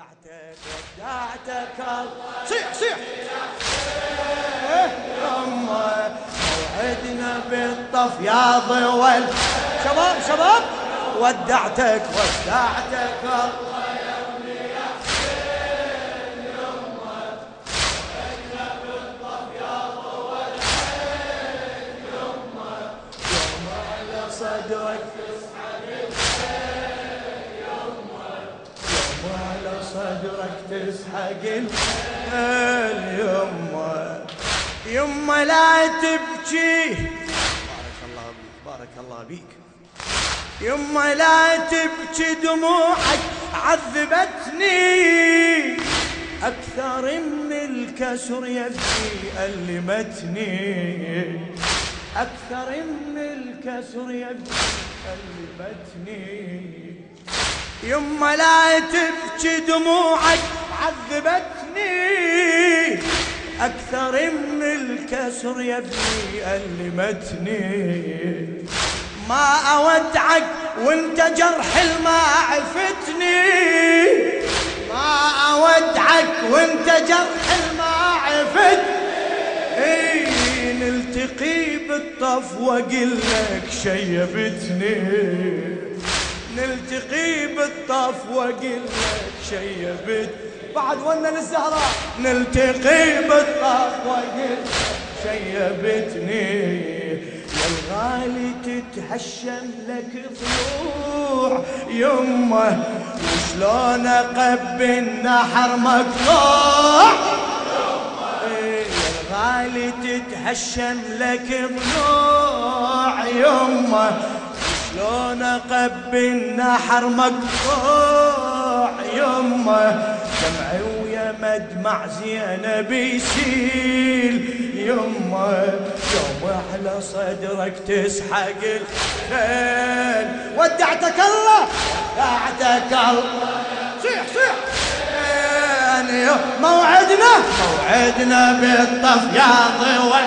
ودعتك ودعتك صيح صيح يما موعدنا بالطف يا ضوال شباب شباب. ودعتك ودعتك. الله تسحق اليمه يمه لا تبكي. بارك الله بيك بارك الله بيك يمه لا تبكي دموعك عذبتني. أكثر من الكسر يبكي ألمتني. أكثر من الكسر يبكي ألمتني. يما لا تبكي دموعك عذبتني. أكثر من الكسر يا ابني ألمتني. ما أودعك وانت جرح الما عفتني. ما أودعك وانت جرح الما عفتني. نلتقي بالطف واقول لك شيبتني نلتقي بالطف لك شيبت بعد ونا للزهراء نلتقي بالطف واقول شيبتني يا الغالي تتهشم لك ضلوع. يمه وشلون اقب النحر مقطوع؟ إيه، يا الغالي تتهشم لك ضلوع. يمه شلون اقبي النحر مقطوع يمه؟ دمعي ويا مدمع زينب يسيل يمه. يوم على صدرك تسحق الخيل. ودعتك الله ودعتك الله. صيح صيح. موعدنا موعدنا بالطف يا ضوى.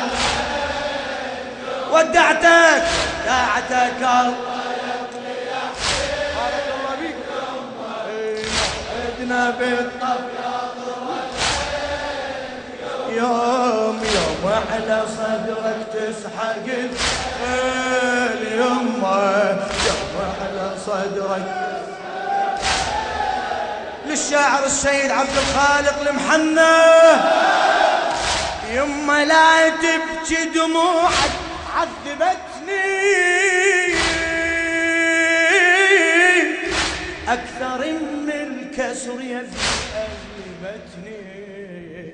ودعتك ودعتك الله. بالطف يوم يوم على صدرك تسحق اليوم يوم على صدرك للشاعر السيد عبد الخالق المحنى يما لا تبكي دموعك عذبتني. أكثر من الكسر يبكي ألمتني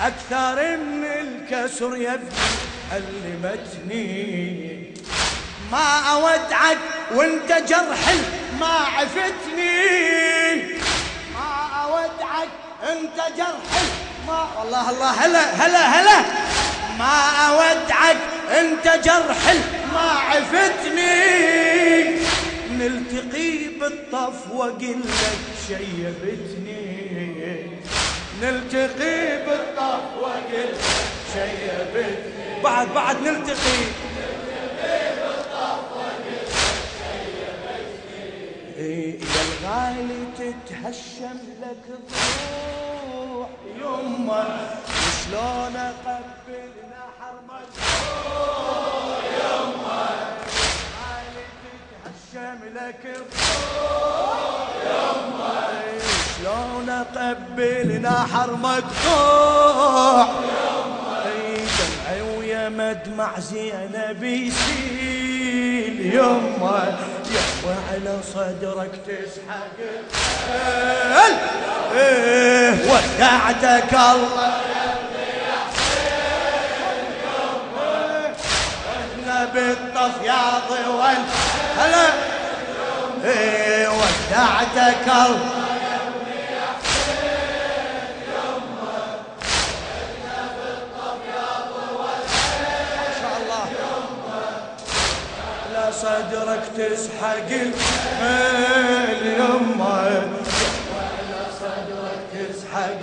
أكثر من الكسر يبكي ألمتني ما أودعك وانت جرح ما عفتني. ما أودعك انت جرح ما والله الله هلا هلا هلا. ما أودعك انت جرح ما عفتني. نلتقي بالطف وأقول لك شيبتني نلتقي بالطف وأقول شيبتني بعد بعد نلتقي. إيه، يا الغالي تتهشم لك الضوح يمه شلون أقبل نحر مجروح. يمه شملك شلون اقبل نحر مقطوع دمعي ويا مدمع زينب يسيل يمه يمه على صدرك تسحق إيه ودعتك الله بالطف يا ضوال هلا. إيه ودعتك صدرك تسحق اليمه على صدرك تسحق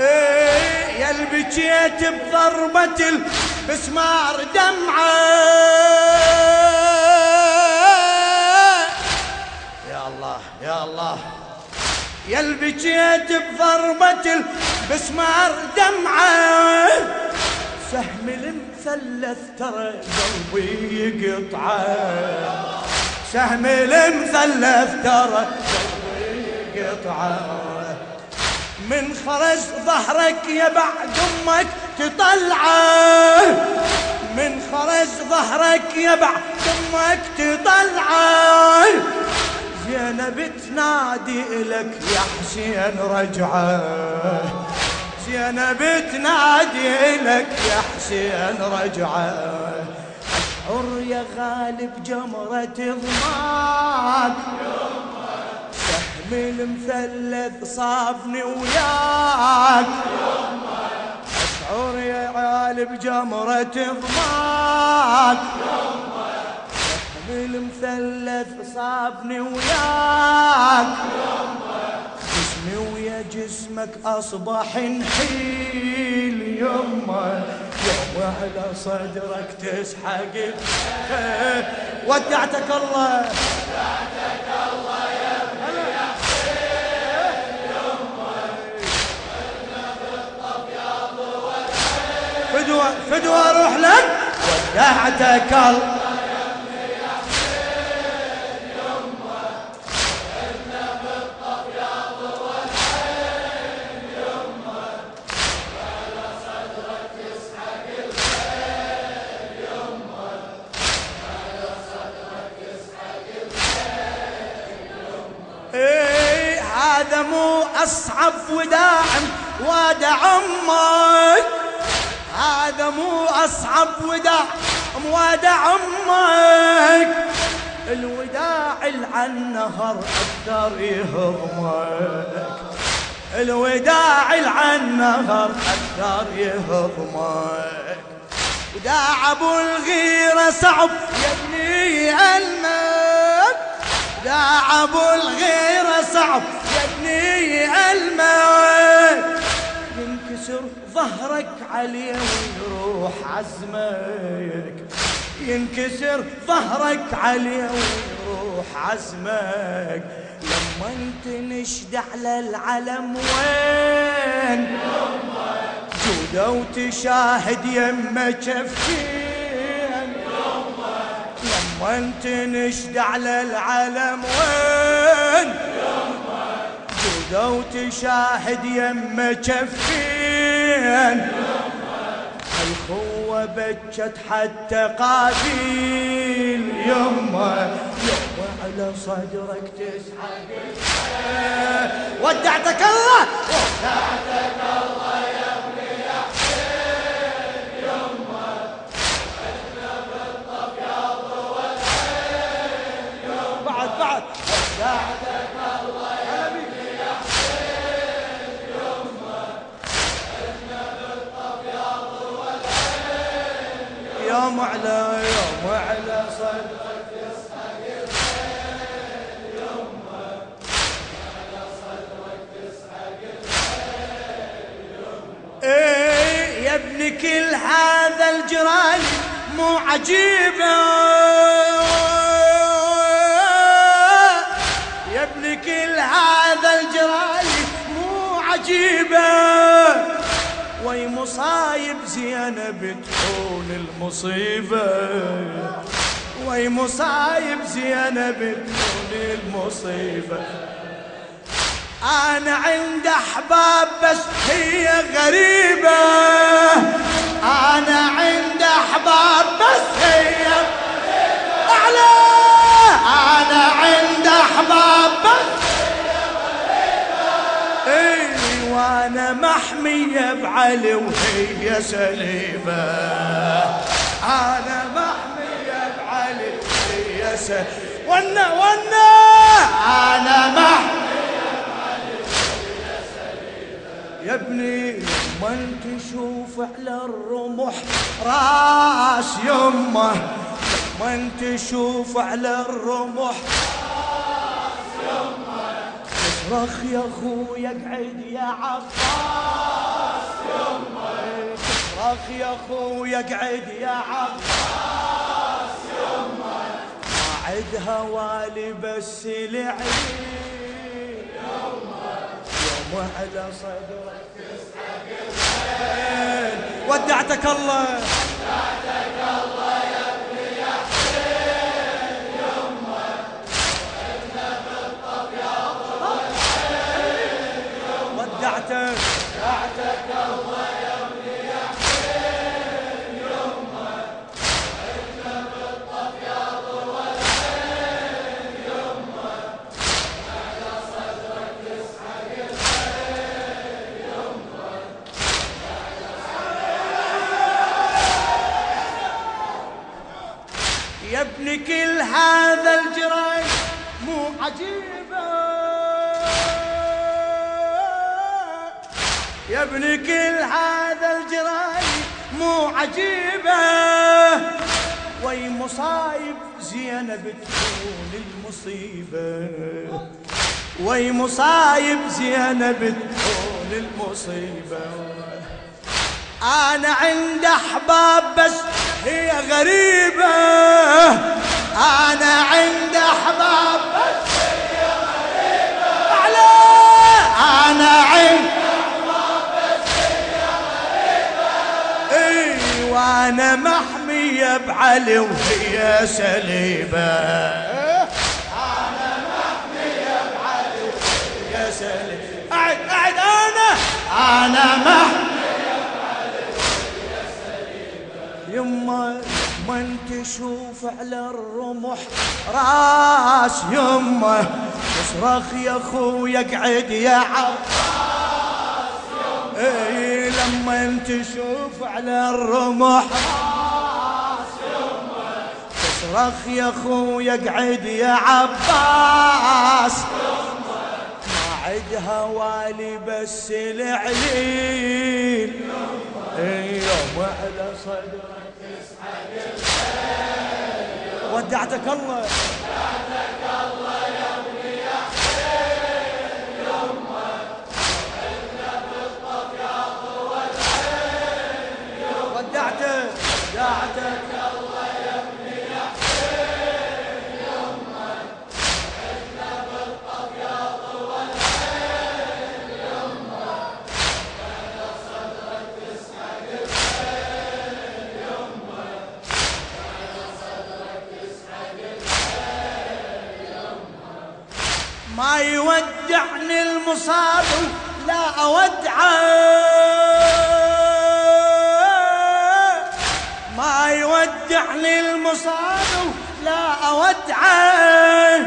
إيه يا البكيت بضربة المسمار دمعة. الله. يا البكيت بضربة بسمار دمعة. سهم المثلث ترى قلبي يقطعه سهم المثلث ترى قلبي يقطعه من خرج ظهرك يا بعد أمك تطلعه من خرج ظهرك يا بعد أمك تطلعه زينب تنادي لك يا حسين رجعة. زينب تنادي لك يا حسين رجعة. أشعر يا غالب جمرة ضماك سهم المثلث صافني وياك. أشعر يا غالب جمرة ضماك سهم المثلث صابني وياك. جسمي ويا جسمك أصبح نحيل. يمه يوم على صدرك تسحق ودعتك الله ودعتك الله. يا فدوى فدوى أروح لك. ودعتك الله. مو أصعب وداع وادع أمك. هذا مو أصعب وداع. وادع أمك. الوداع عن نهر أكثر يهضمك الوداع عن نهر أكثر يهضمك وداع أبو الغيرة صعب. يا ابني المك داع ابو الغيرة صعب. يا ابني المك ينكسر ظهرك عليه ويروح عزمك. ينكسر ظهرك عليه ويروح عزمك. لما انت نشد على العلم وين؟ جودة وتشاهد يمه كفين لما انت نشد على العلم وين؟ جودة وتشاهد يمه كفين الخوة بكت حتى قابيل. يمه يمه على صدرك تسحق ودعتك الله. ودعتك الله. يوم على يوم على صدرك إيه يا ابن كل هذا الجرال مو عجيبة. يا ابن كل هذا الجرال مو عجيبة. وي مصايب زينب المصيبة وي مصايب زينب تكون المصيبة. أنا عند أحباب بس هي غريبة. أنا عند أحباب بس هي أعلى. أنا عند أحباب بس وأنا محمية بعلي وهي سليمة. أنا محمية بعلي وهي سليمة. ونا ونا أنا محمية يا ابني لما تشوف على الرمح راس يمه. لما تشوف على الرمح تصرخ يا اخويا أقعد يا عباس. يمه تصرخ يا اخويا أقعد يا عباس. يمه ما عدها والي بس العين يوم على صدرك ودعتك الله. ودعتك الله. عجيبة. يا ابن كل هذا الجراي مو عجيبة. وي مصايب زينب تكون المصيبة. وي مصايب زينب تكون المصيبة. أنا عند أحباب بس هي غريبة. أنا عند أحباب بس أنا عند أحباب بس هي غريبة إي وأنا محمية بعلي وهي سليبة أنا محمية بعلي وهي سليبة. أعد أعد أنا. أنا محمية يما من تشوف على الرمح راس يما تصرخ يا خويا اقعد يا عباس اي لما تشوف على الرمح راس يما تصرخ يا خويا اقعد يا عباس. ما عدها والي بس العليل. يوم على صدرك ودعتك الله. ودعتك الله المصاب لا أودعه ما يودعني المصاب لا أودعه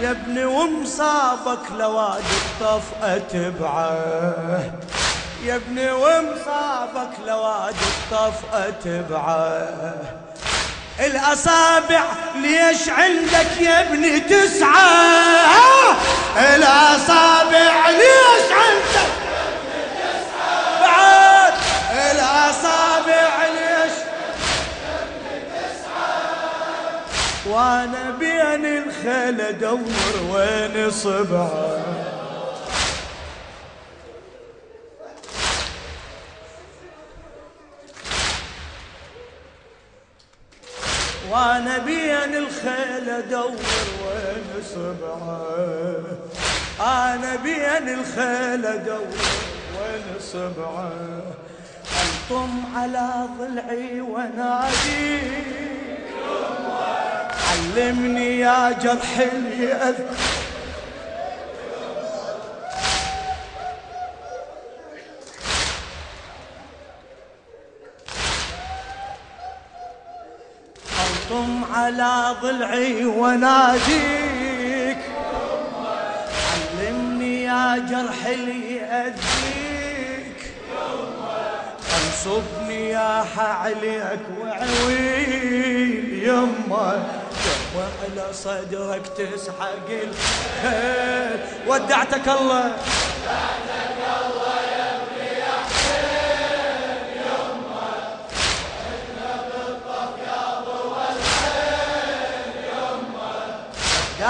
يا ابني ومصابك لواد الطف أتبعه يا ابني ومصابك لواد الطف أتبعه الأصابع ليش عندك يا ابني تسعة؟ الأصابع ليش عندك؟ بعد. الأصابع ليش؟ وأنا بين الخيل ادور وين صبعه وأنا بين الخيل ادور وين صبعه أنا بين الخيل ادور وين صبعه الطم على ضلعي ونادي؟ علمني يا جرح اللي أذكر. على ضلعي وناديك. علمني يا جرح اللي يأذيك. انصبني يا عليك وعويل. يما يما على صدرك تسحق الخيل. ودعتك الله.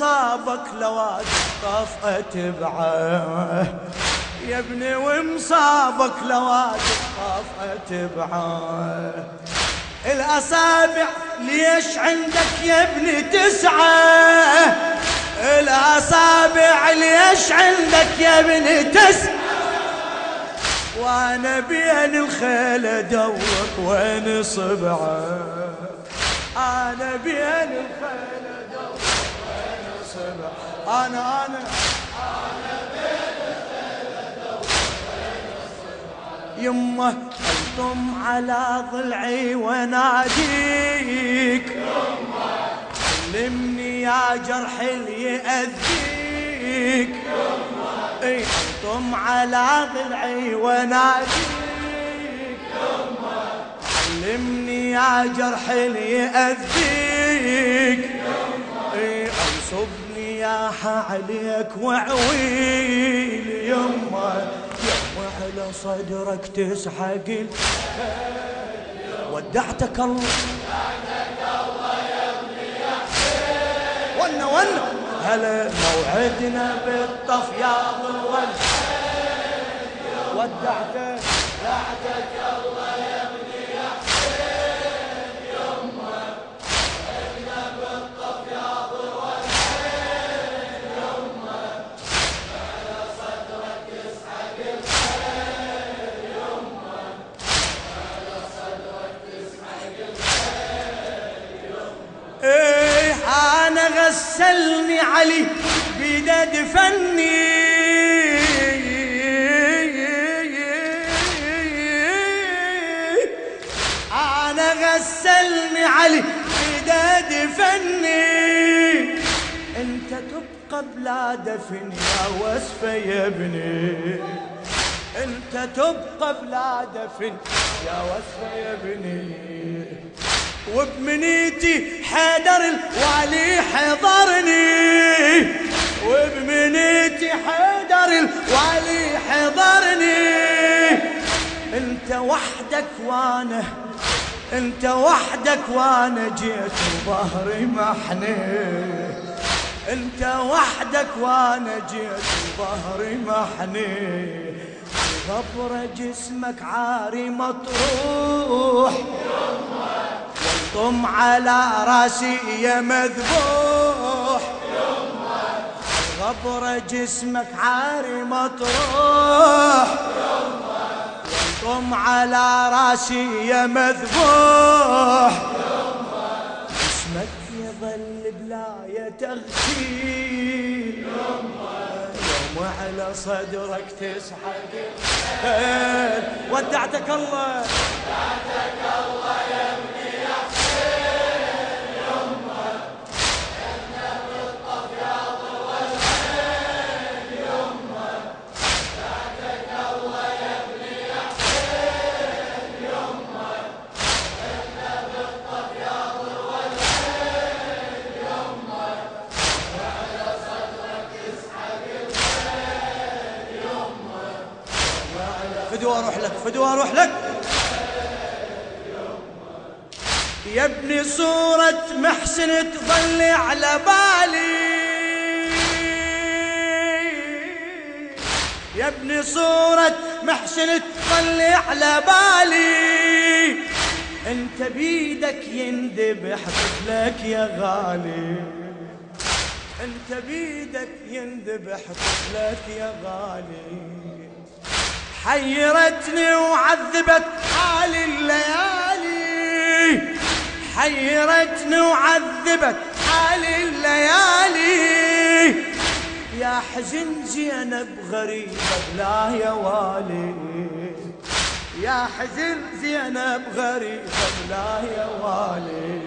ومصابك لو طف اتبعه يا ابني ومصابك لو طف اتبعه الأصابع ليش عندك يا ابني تسعة؟ الأصابع ليش عندك يا ابني تسعة؟ وأنا بين الخيل ادور وين صبعة؟ أنا بين الخيل ادور وين صبعه أنا أنا. يمه الطم على ضلعي وناديك. علمني يا جرح اللي يأذيك إي الطم على ضلعي وناديك. علمني يا جرح اللي يأذيك اي يا عليك وعويل يمه على صدرك تسحق ودعتك الله ودعتك الله. يا ابني يا حسين ونا ونا هلا موعدنا بالطف يا ضوى ودعتك ودعتك الله. يا غسلني علي بيده دفني أنا غسلني علي بيده دفني أنت تبقى بلا دفن يا وصفه يا ابني. أنت تبقى بلا دفن يا وصفه يا ابني. وبمنيتي حيدر الوالي حضرني وبمنيتي حيدر الوالي حضرني انت وحدك وأنا انت وحدك وأنا جيت وظهري محني. انت وحدك وأنا جيت وظهري محني. غبر جسمك عاري مطروح. طم على رأسي يا مذبوح. غبر جسمك عاري مطروح. طم على رأسي يا مذبوح. جسمك يظل بلا تغسيل يوم على صدرك تسحق ودعتك الله ودعتك الله. يا فدوى أروح لك فدوى أروح لك. يا ابني صورة محسن تظل على بالي. يا ابني صورة محسن تظل على بالي. انت بيدك يندبح طفلك يا غالي. انت بيدك يندبح طفلك يا غالي. حيرتني وعذبت حالي الليالي. حيرتني وعذبت حالي الليالي. يا حزن زينب غريبة بلا يا والي. يا حزن زينب غريبة بلا يا والي.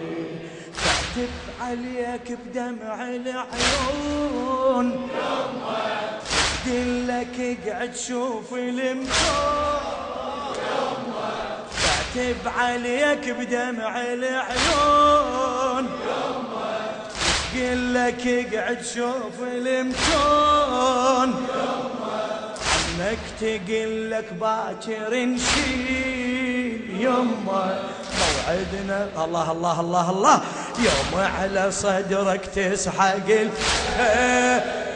تعتب عليك بدمع العيون. دلك اقعد شوف المكون تعتب عليك بدمع العيون. قل لك اقعد شوف المتون عنك تقل لك باكر نشيل يمه موعدنا الله الله الله الله. يوم على صدرك تسحق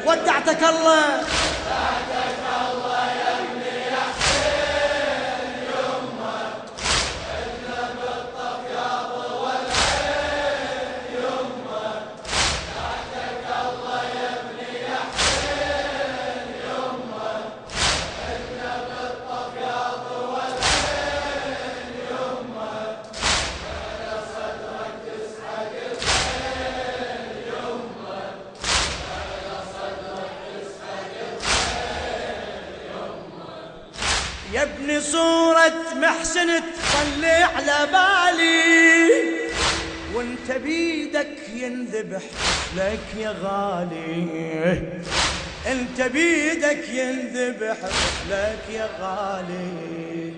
ودعتك الله. يا صورة محسن تطلع على بالي. وانت بيدك ينذبح لك يا غالي. انت بيدك ينذبح لك يا غالي.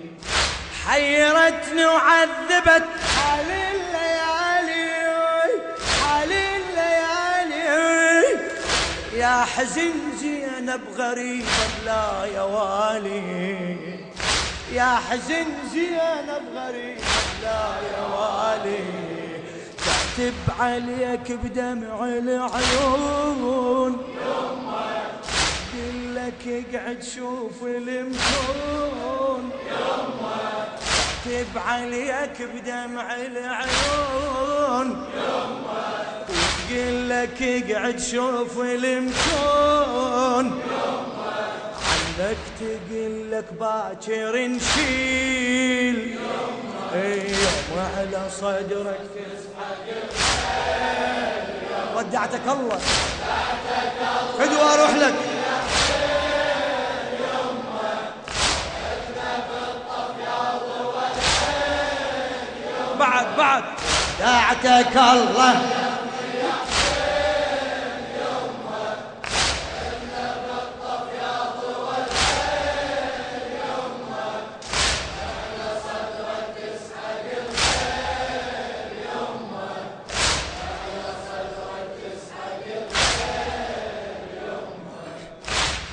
حيرتني وعذبت حال الليالي. حال الليالي. يا حزن زينب غريبة لا يا والي يا حزن زينب غريب لا يا والي تعتب عليك بدمع العيون. لك اقعد شوف المكون. تعتب عليك بدمع العيون. قل لك اقعد شوف المكون. لك تقل لك باكر نشيل. يوم على صدرك. ودعتك الله. فدوى أروح لك. بعد بعد. دعتك الله.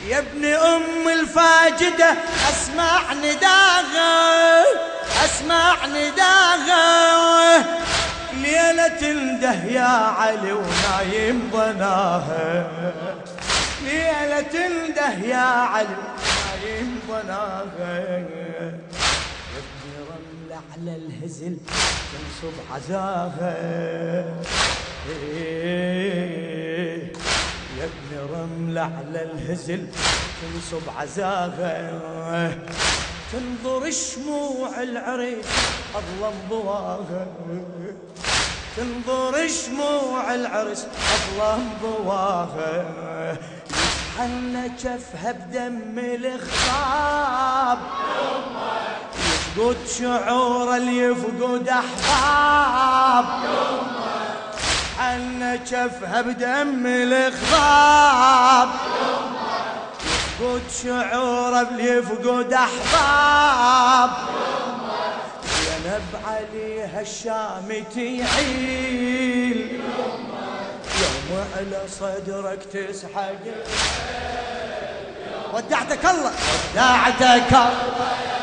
يا ابن أم الفاجدة أسمع نداغة أسمع نداغة. ليلة تنده يا علي ونايم ضناها ليلة تنده يا علي ونايم ضناها على الهزل تنصب عزاها يا ابن رملة على الهزل. تنصب عزاها تنظر شموع العريس أظلم ضواها تنظر شموع العرس أظلم ضواها يتحنى جفها بدم الخطاب يفقد شعور اللي يفقد أحباب. عنا شفها بدم الخضاب يفقد شعوره اللي يفقد أحباب. زينب عليها الشام تعيل يوم على صدرك تسحق. ودعتك الله ودعتك الله.